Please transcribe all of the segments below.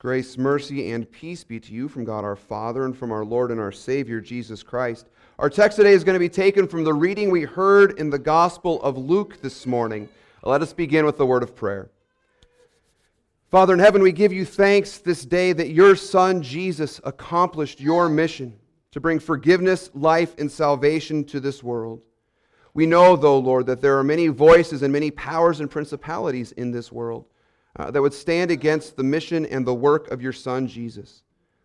Grace, mercy, and peace be to you from God our Father and from our Lord and our Savior, Jesus Christ. Our text today is going to be taken from the reading we heard in the Gospel of Luke this morning. Let us begin with the word of prayer. Father in heaven, we give you thanks this day that your Son, Jesus, accomplished your mission to bring forgiveness, life, and salvation to this world. We know, though, Lord, that there are many voices and many powers and principalities in this world uh, that would stand against the mission and the work of your Son, Jesus.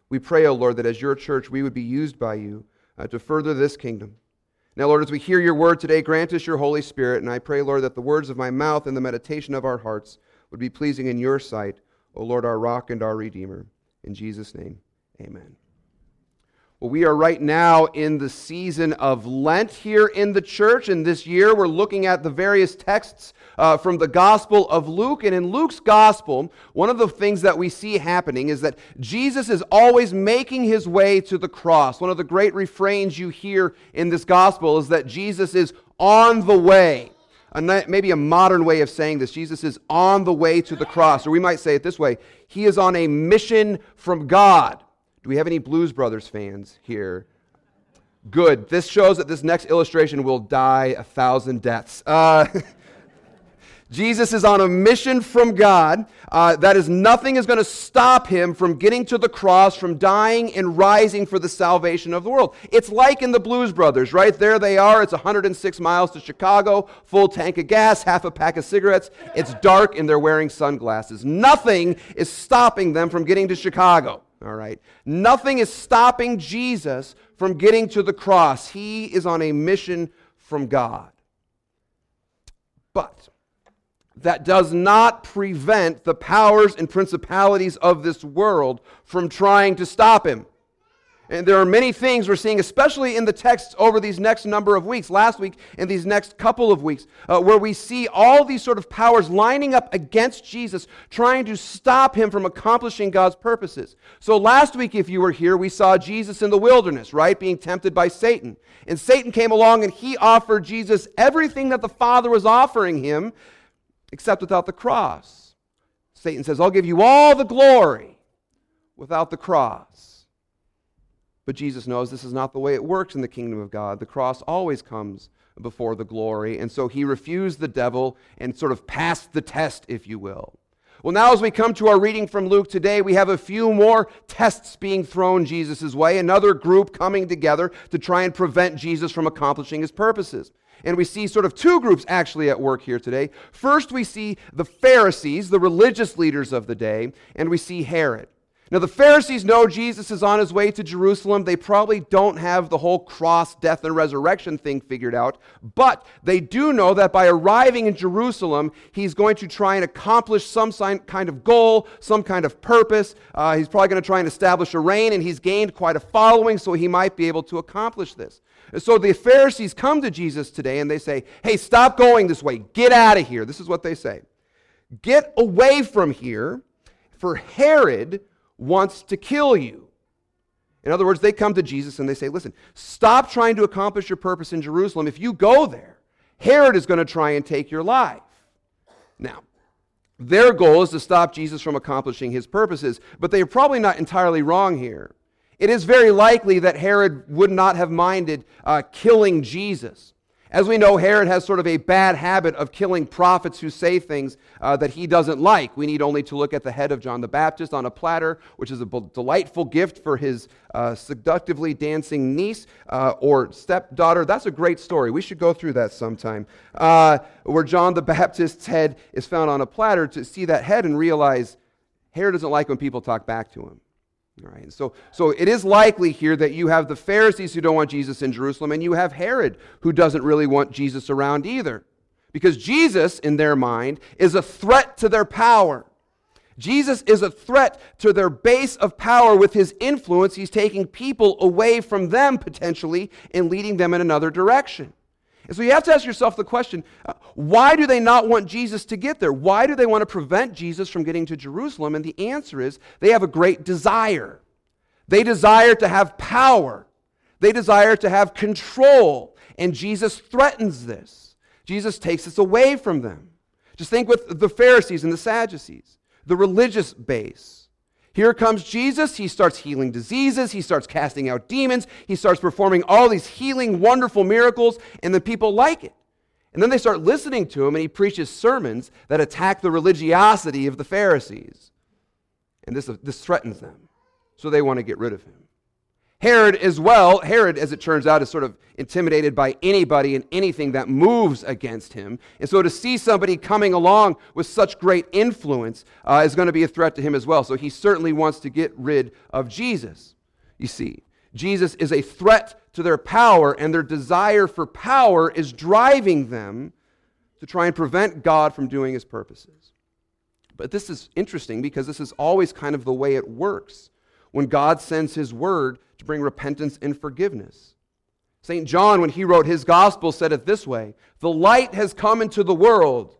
We pray, O oh Lord, that as your church, we would be used by you uh, to further this kingdom. Now, Lord, as we hear your word today, grant us your Holy Spirit, and I pray, Lord, that the words of my mouth and the meditation of our hearts would be pleasing in your sight, O Lord, our rock and our redeemer. In Jesus' name, amen. Well, we are right now in the season of Lent here in the church, and this year we're looking at the various texts uh, from the Gospel of Luke. And in Luke's Gospel, one of the things that we see happening is that Jesus is always making his way to the cross. One of the great refrains you hear in this Gospel is that Jesus is on the way. maybe a modern way of saying this Jesus is on the way to the cross. Or we might say it this way He is on a mission from God. Do we have any Blues Brothers fans here? Good. This shows that this next illustration will die a thousand deaths. Uh, Jesus is on a mission from God. Uh, that is, nothing is going to stop him from getting to the cross, from dying and rising for the salvation of the world. It's like in the Blues Brothers, right? There they are. It's 106 miles to Chicago, full tank of gas, half a pack of cigarettes. It's dark, and they're wearing sunglasses. Nothing is stopping them from getting to Chicago. All right. Nothing is stopping Jesus from getting to the cross. He is on a mission from God. But that does not prevent the powers and principalities of this world from trying to stop him. And there are many things we're seeing, especially in the texts over these next number of weeks, last week and these next couple of weeks, uh, where we see all these sort of powers lining up against Jesus, trying to stop him from accomplishing God's purposes. So last week, if you were here, we saw Jesus in the wilderness, right, being tempted by Satan. And Satan came along and he offered Jesus everything that the Father was offering him, except without the cross. Satan says, I'll give you all the glory without the cross. But Jesus knows this is not the way it works in the kingdom of God. The cross always comes before the glory. And so he refused the devil and sort of passed the test, if you will. Well, now as we come to our reading from Luke today, we have a few more tests being thrown Jesus' way, another group coming together to try and prevent Jesus from accomplishing his purposes. And we see sort of two groups actually at work here today. First, we see the Pharisees, the religious leaders of the day, and we see Herod. Now, the Pharisees know Jesus is on his way to Jerusalem. They probably don't have the whole cross, death, and resurrection thing figured out, but they do know that by arriving in Jerusalem, he's going to try and accomplish some kind of goal, some kind of purpose. Uh, he's probably going to try and establish a reign, and he's gained quite a following, so he might be able to accomplish this. So the Pharisees come to Jesus today and they say, Hey, stop going this way. Get out of here. This is what they say Get away from here, for Herod wants to kill you. In other words, they come to Jesus and they say, Listen, stop trying to accomplish your purpose in Jerusalem. If you go there, Herod is going to try and take your life. Now, their goal is to stop Jesus from accomplishing his purposes, but they are probably not entirely wrong here. It is very likely that Herod would not have minded uh, killing Jesus. As we know, Herod has sort of a bad habit of killing prophets who say things uh, that he doesn't like. We need only to look at the head of John the Baptist on a platter, which is a delightful gift for his uh, seductively dancing niece uh, or stepdaughter. That's a great story. We should go through that sometime. Uh, where John the Baptist's head is found on a platter to see that head and realize Herod doesn't like when people talk back to him. All right, so, so it is likely here that you have the Pharisees who don't want Jesus in Jerusalem, and you have Herod who doesn't really want Jesus around either. Because Jesus, in their mind, is a threat to their power. Jesus is a threat to their base of power with his influence. He's taking people away from them potentially and leading them in another direction. So you have to ask yourself the question uh, why do they not want Jesus to get there? Why do they want to prevent Jesus from getting to Jerusalem? And the answer is they have a great desire. They desire to have power, they desire to have control. And Jesus threatens this. Jesus takes this away from them. Just think with the Pharisees and the Sadducees, the religious base. Here comes Jesus. He starts healing diseases. He starts casting out demons. He starts performing all these healing, wonderful miracles, and the people like it. And then they start listening to him, and he preaches sermons that attack the religiosity of the Pharisees. And this, this threatens them. So they want to get rid of him. Herod, as well, Herod, as it turns out, is sort of intimidated by anybody and anything that moves against him. And so to see somebody coming along with such great influence uh, is going to be a threat to him as well. So he certainly wants to get rid of Jesus. You see, Jesus is a threat to their power, and their desire for power is driving them to try and prevent God from doing his purposes. But this is interesting because this is always kind of the way it works when God sends his word to bring repentance and forgiveness. St. John, when he wrote his gospel, said it this way The light has come into the world,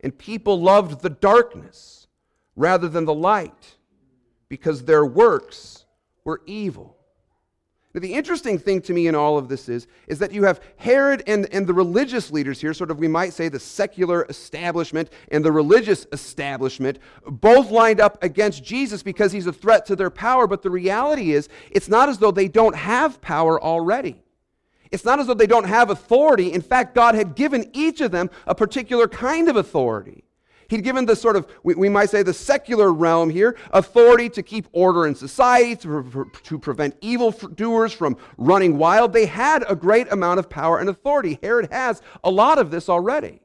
and people loved the darkness rather than the light because their works were evil. Now, the interesting thing to me in all of this is, is that you have Herod and, and the religious leaders here, sort of, we might say, the secular establishment and the religious establishment, both lined up against Jesus because he's a threat to their power. But the reality is, it's not as though they don't have power already. It's not as though they don't have authority. In fact, God had given each of them a particular kind of authority. He'd given the sort of, we, we, might say, the secular realm here, authority to keep order in society, to, to prevent evildoers from running wild. They had a great amount of power and authority. Herod has a lot of this already.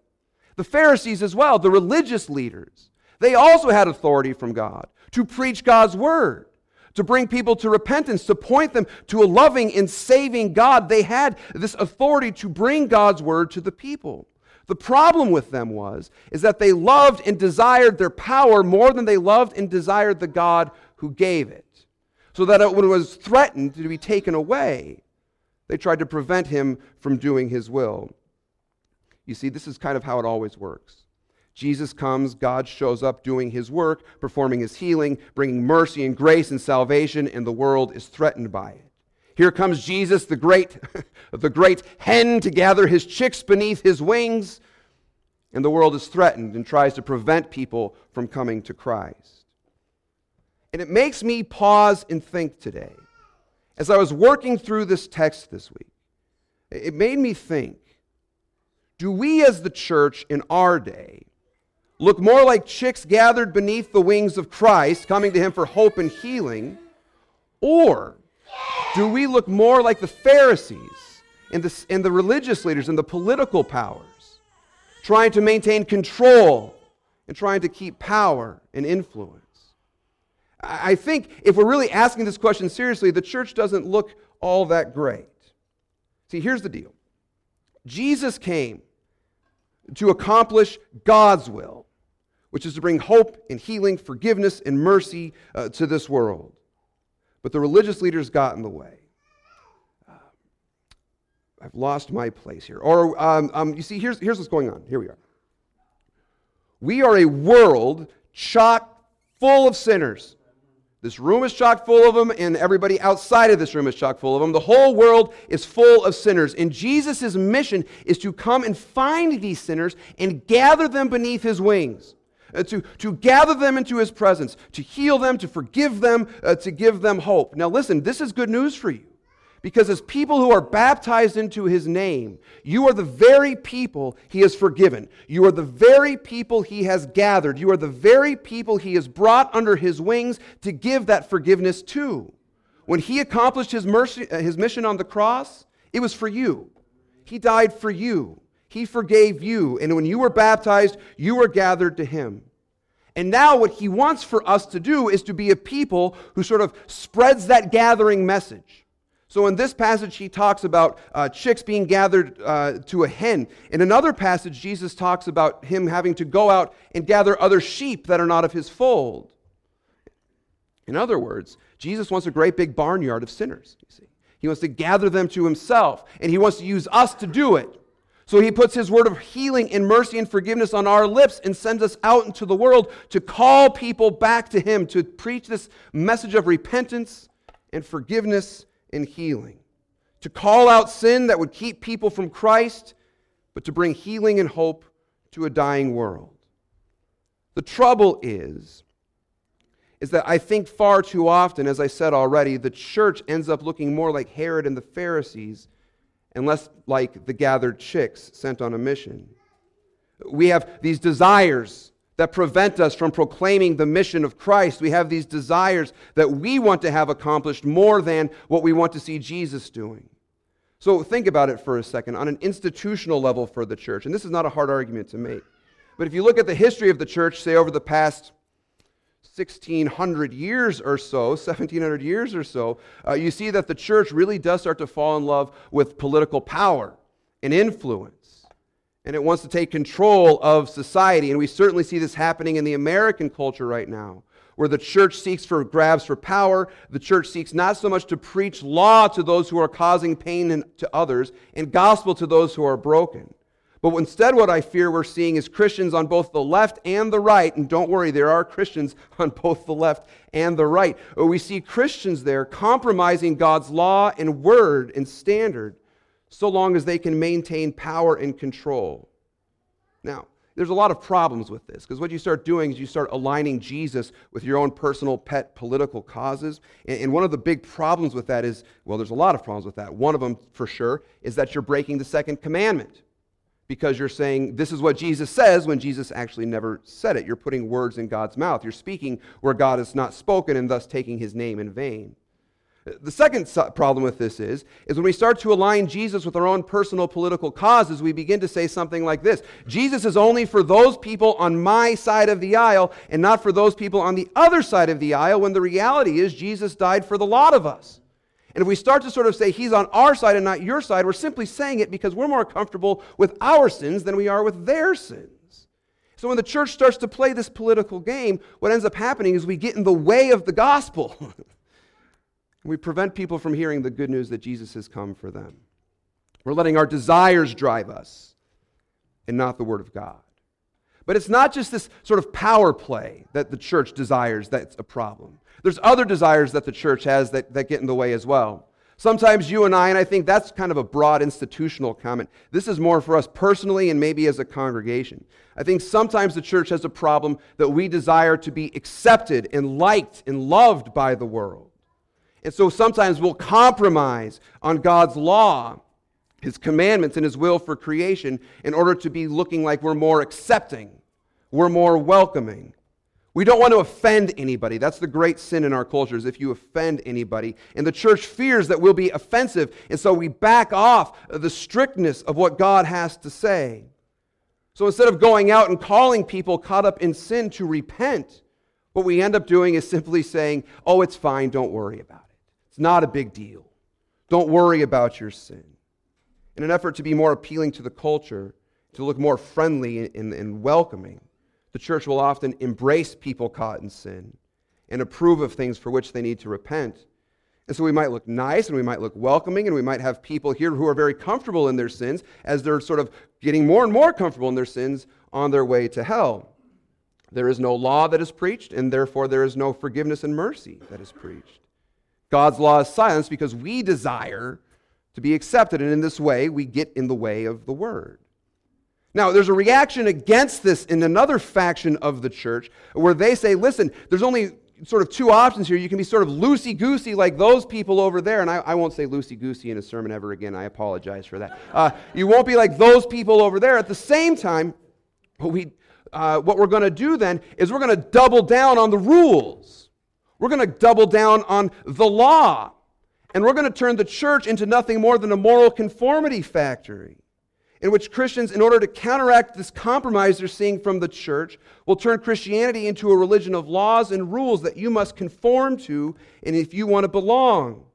The Pharisees, as well, the religious leaders, they also had authority from God to preach God's word, to bring people to repentance, to point them to a loving and saving God. They had this authority to bring God's word to the people. The problem with them was is that they loved and desired their power more than they loved and desired the God who gave it. So that when it was threatened to be taken away, they tried to prevent him from doing his will. You see, this is kind of how it always works. Jesus comes, God shows up doing his work, performing his healing, bringing mercy and grace and salvation, and the world is threatened by it. Here comes Jesus, the great, the great hen, to gather his chicks beneath his wings. And the world is threatened and tries to prevent people from coming to Christ. And it makes me pause and think today. As I was working through this text this week, it made me think do we as the church in our day look more like chicks gathered beneath the wings of Christ, coming to him for hope and healing? Or do we look more like the Pharisees and the, and the religious leaders and the political powers, trying to maintain control and trying to keep power and influence? I think if we're really asking this question seriously, the church doesn't look all that great. See, here's the deal Jesus came to accomplish God's will, which is to bring hope and healing, forgiveness and mercy uh, to this world. But the religious leaders got in the way. Uh, I've lost my place here. Or, um, um, you see, here's, here's what's going on. Here we are. We are a world chock full of sinners. This room is chock full of them, and everybody outside of this room is chock full of them. The whole world is full of sinners. And Jesus' mission is to come and find these sinners and gather them beneath his wings uh, to, to gather them into his presence, to heal them, to forgive them, uh, to give them hope. Now, listen, this is good news for you. Because as people who are baptized into his name, you are the very people he has forgiven. You are the very people he has gathered. You are the very people he has brought under his wings to give that forgiveness to. When he accomplished his, mercy, uh, his mission on the cross, it was for you. He died for you. He forgave you. And when you were baptized, you were gathered to Him. And now, what He wants for us to do is to be a people who sort of spreads that gathering message. So, in this passage, he talks about uh, chicks being gathered uh, to a hen. In another passage, Jesus talks about him having to go out and gather other sheep that are not of his fold. In other words, Jesus wants a great big barnyard of sinners, you see. He wants to gather them to himself, and he wants to use us to do it. So he puts his word of healing and mercy and forgiveness on our lips and sends us out into the world to call people back to him, to preach this message of repentance and forgiveness and healing. To call out sin that would keep people from Christ, but to bring healing and hope to a dying world. The trouble is, is that I think far too often, as I said already, the church ends up looking more like Herod and the Pharisees and less like the gathered chicks sent on a mission. We have these desires that prevent us from proclaiming the mission of Christ. We have these desires that we want to have accomplished more than what we want to see Jesus doing. So think about it for a second on an institutional level for the church. And this is not a hard argument to make. But if you look at the history of the church, say over the past 1600 years or so, 1700 years or so, uh, you see that the church really does start to fall in love with political power and influence. And it wants to take control of society. And we certainly see this happening in the American culture right now, where the church seeks for grabs for power. The church seeks not so much to preach law to those who are causing pain to others and gospel to those who are broken. But instead, what I fear we're seeing is Christians on both the left and the right, and don't worry, there are Christians on both the left and the right. But we see Christians there compromising God's law and word and standard so long as they can maintain power and control. Now, there's a lot of problems with this because what you start doing is you start aligning Jesus with your own personal pet political causes. And, one of the big problems with that is well, there's a lot of problems with that. One of them, for sure, is that you're breaking the second commandment because you're saying this is what Jesus says when Jesus actually never said it. You're putting words in God's mouth. You're speaking where God has not spoken and thus taking his name in vain. The second problem with this is, is when we start to align Jesus with our own personal political causes, we begin to say something like this Jesus is only for those people on my side of the aisle and not for those people on the other side of the aisle, when the reality is Jesus died for the lot of us. And if we start to sort of say he's on our side and not your side, we're simply saying it because we're more comfortable with our sins than we are with their sins. So when the church starts to play this political game, what ends up happening is we get in the way of the gospel. we prevent people from hearing the good news that Jesus has come for them. We're letting our desires drive us and not the Word of God. But it's not just this sort of power play that the church desires that's a problem. There's other desires that the church has that, that get in the way as well. Sometimes you and I, and I think that's kind of a broad institutional comment. This is more for us personally and maybe as a congregation. I think sometimes the church has a problem that we desire to be accepted and liked and loved by the world. And so sometimes we'll compromise on God's law, His commandments, and His will for creation in order to be looking like we're more accepting, we're more welcoming, we don't want to offend anybody. That's the great sin in our culture is if you offend anybody. And the church fears that we'll be offensive, and so we back off the strictness of what God has to say. So instead of going out and calling people caught up in sin to repent, what we end up doing is simply saying, "Oh, it's fine, don't worry about it. It's not a big deal. Don't worry about your sin." In an effort to be more appealing to the culture, to look more friendly and, and welcoming, the church will often embrace people caught in sin and approve of things for which they need to repent. And so we might look nice and we might look welcoming and we might have people here who are very comfortable in their sins as they're sort of getting more and more comfortable in their sins on their way to hell. There is no law that is preached, and therefore there is no forgiveness and mercy that is preached. God's law is silenced because we desire to be accepted, and in this way we get in the way of the word. Now, there's a reaction against this in another faction of the church where they say, listen, there's only sort of two options here. You can be sort of loosey goosey like those people over there. And I, I won't say loosey goosey in a sermon ever again. I apologize for that. Uh, you won't be like those people over there. At the same time, what, we, uh, what we're going to do then is we're going to double down on the rules, we're going to double down on the law. And we're going to turn the church into nothing more than a moral conformity factory in which Christians, in order to counteract this compromise they're seeing from the church, will turn Christianity into a religion of laws and rules that you must conform to, and if you want to belong.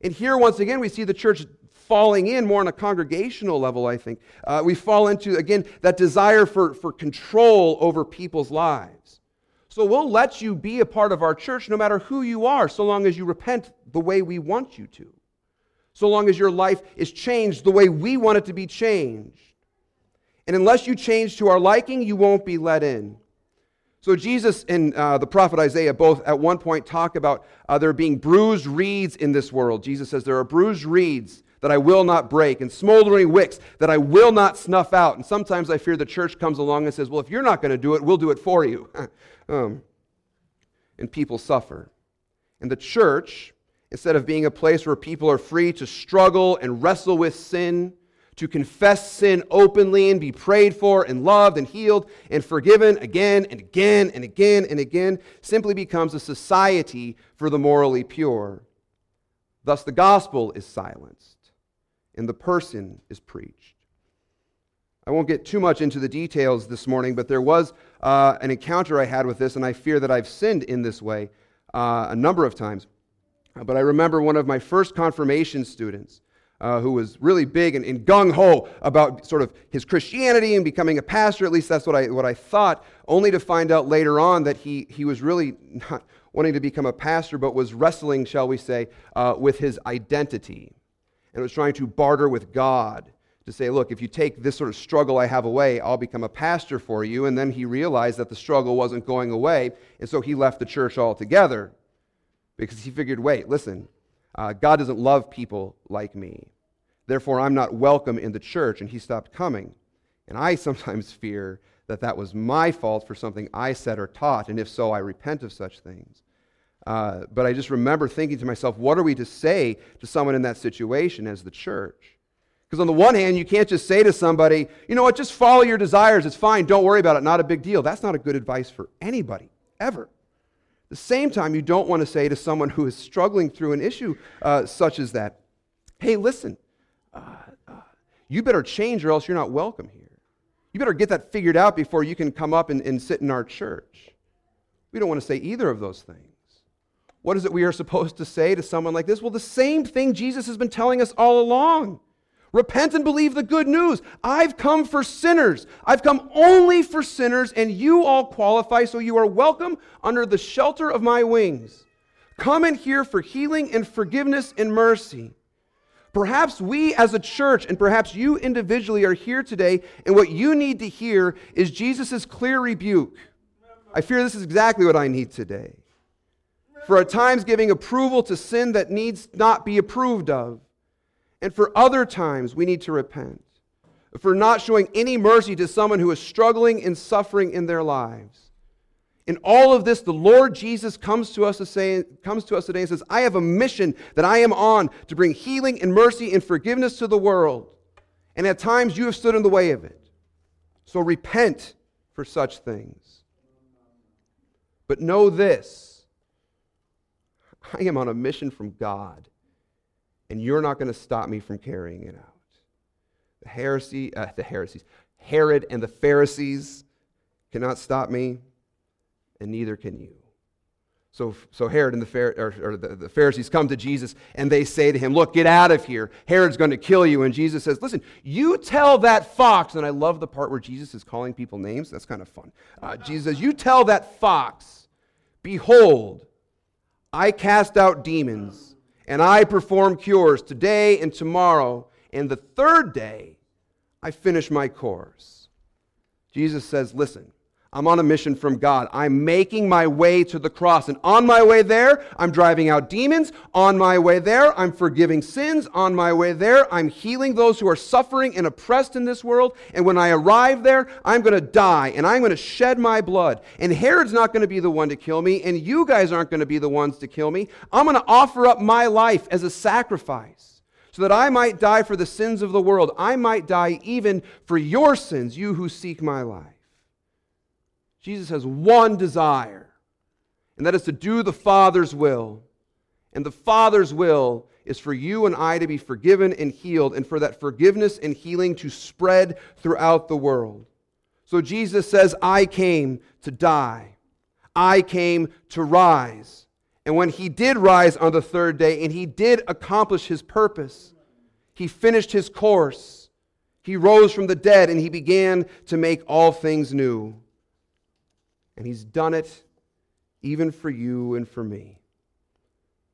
And here, once again, we see the church falling in more on a congregational level, I think. Uh, we fall into, again, that desire for, for control over people's lives. So we'll let you be a part of our church no matter who you are, so long as you repent the way we want you to so long as your life is changed the way we want it to be changed. And unless you change to our liking, you won't be let in. So, Jesus and uh, the prophet Isaiah both at one point talk about uh, there being bruised reeds in this world. Jesus says, There are bruised reeds that I will not break, and smoldering wicks that I will not snuff out. And sometimes I fear the church comes along and says, Well, if you're not going to do it, we'll do it for you. um, and people suffer. And the church, instead of being a place where people are free to struggle and wrestle with sin, to confess sin openly and be prayed for and loved and healed and forgiven again and again and again and again, simply becomes a society for the morally pure. Thus, the gospel is silenced and the person is preached. I won't get too much into the details this morning, but there was uh, an encounter I had with this, and I fear that I've sinned in this way uh, a number of times. But I remember one of my first confirmation students uh, who was really big and, and gung ho about sort of his Christianity and becoming a pastor. At least that's what I, what I thought, only to find out later on that he, he was really not wanting to become a pastor, but was wrestling, shall we say, uh, with his identity and was trying to barter with God to say, look, if you take this sort of struggle I have away, I'll become a pastor for you. And then he realized that the struggle wasn't going away, and so he left the church altogether because he figured, wait, listen, uh, God doesn't love people like me. Therefore, I'm not welcome in the church, and he stopped coming. And I sometimes fear that that was my fault for something I said or taught, and if so, I repent of such things. Uh, but I just remember thinking to myself, what are we to say to someone in that situation as the church? Because on the one hand, you can't just say to somebody, you know what, just follow your desires. It's fine. Don't worry about it. Not a big deal. That's not a good advice for anybody, ever. The same time, you don't want to say to someone who is struggling through an issue uh, such as that, hey, listen, uh, uh, you better change or else you're not welcome here. You better get that figured out before you can come up and, and sit in our church. We don't want to say either of those things. What is it we are supposed to say to someone like this? Well, the same thing Jesus has been telling us all along. Repent and believe the good news. I've come for sinners. I've come only for sinners, and you all qualify, so you are welcome under the shelter of my wings. Come in here for healing and forgiveness and mercy. Perhaps we as a church and perhaps you individually are here today, and what you need to hear is Jesus' clear rebuke. I fear this is exactly what I need today. For at times giving approval to sin that needs not be approved of and for other times, we need to repent for not showing any mercy to someone who is struggling and suffering in their lives. In all of this, the Lord Jesus comes to us, to say, comes to us today and says, I have a mission that I am on to bring healing and mercy and forgiveness to the world. And at times you have stood in the way of it. So repent for such things. But know this I am on a mission from God and you're not going to stop me from carrying it out. The heresy, uh, the heresies, Herod and the Pharisees cannot stop me, and neither can you. So, so Herod and the, or, or the, the Pharisees come to Jesus and they say to him, Look, get out of here. Herod's going to kill you. And Jesus says, Listen, you tell that fox. And I love the part where Jesus is calling people names. That's kind of fun. Uh, Jesus says, You tell that fox, Behold, I cast out demons and I perform cures today and tomorrow, and the third day I finish my course. Jesus says, Listen, I'm on a mission from God. I'm making my way to the cross. And on my way there, I'm driving out demons. On my way there, I'm forgiving sins. On my way there, I'm healing those who are suffering and oppressed in this world. And when I arrive there, I'm going to die and I'm going to shed my blood. And Herod's not going to be the one to kill me, and you guys aren't going to be the ones to kill me. I'm going to offer up my life as a sacrifice so that I might die for the sins of the world. I might die even for your sins, you who seek my life. Jesus has one desire, and that is to do the Father's will. And the Father's will is for you and I to be forgiven and healed, and for that forgiveness and healing to spread throughout the world. So Jesus says, I came to die, I came to rise. And when he did rise on the third day, and he did accomplish his purpose, he finished his course. He rose from the dead, and he began to make all things new. And he's done it even for you and for me.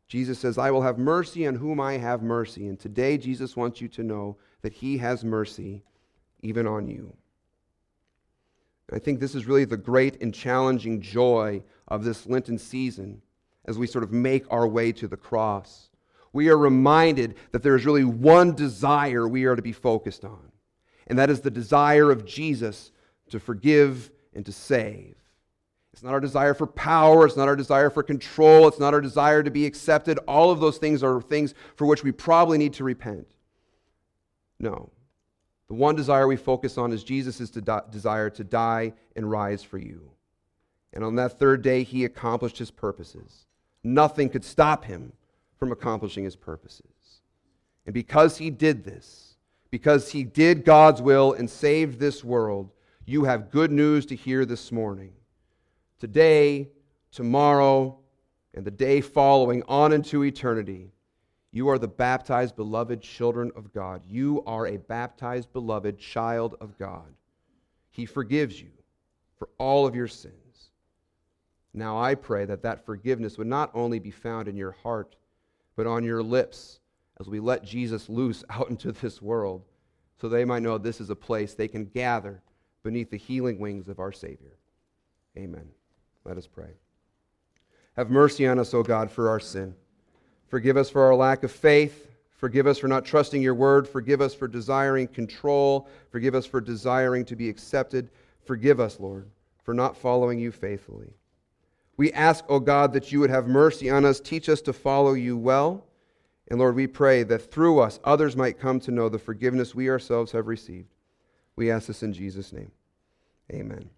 Jesus says, I will have mercy on whom I have mercy. And today, Jesus wants you to know that he has mercy even on you. I think this is really the great and challenging joy of this Lenten season as we sort of make our way to the cross. We are reminded that there is really one desire we are to be focused on, and that is the desire of Jesus to forgive and to save. It's not our desire for power. It's not our desire for control. It's not our desire to be accepted. All of those things are things for which we probably need to repent. No. The one desire we focus on is Jesus' desire to die and rise for you. And on that third day, he accomplished his purposes. Nothing could stop him from accomplishing his purposes. And because he did this, because he did God's will and saved this world, you have good news to hear this morning. Today, tomorrow, and the day following on into eternity, you are the baptized, beloved children of God. You are a baptized, beloved child of God. He forgives you for all of your sins. Now I pray that that forgiveness would not only be found in your heart, but on your lips as we let Jesus loose out into this world so they might know this is a place they can gather beneath the healing wings of our Savior. Amen. Let us pray. Have mercy on us, O God, for our sin. Forgive us for our lack of faith. Forgive us for not trusting your word. Forgive us for desiring control. Forgive us for desiring to be accepted. Forgive us, Lord, for not following you faithfully. We ask, O God, that you would have mercy on us. Teach us to follow you well. And Lord, we pray that through us others might come to know the forgiveness we ourselves have received. We ask this in Jesus' name. Amen.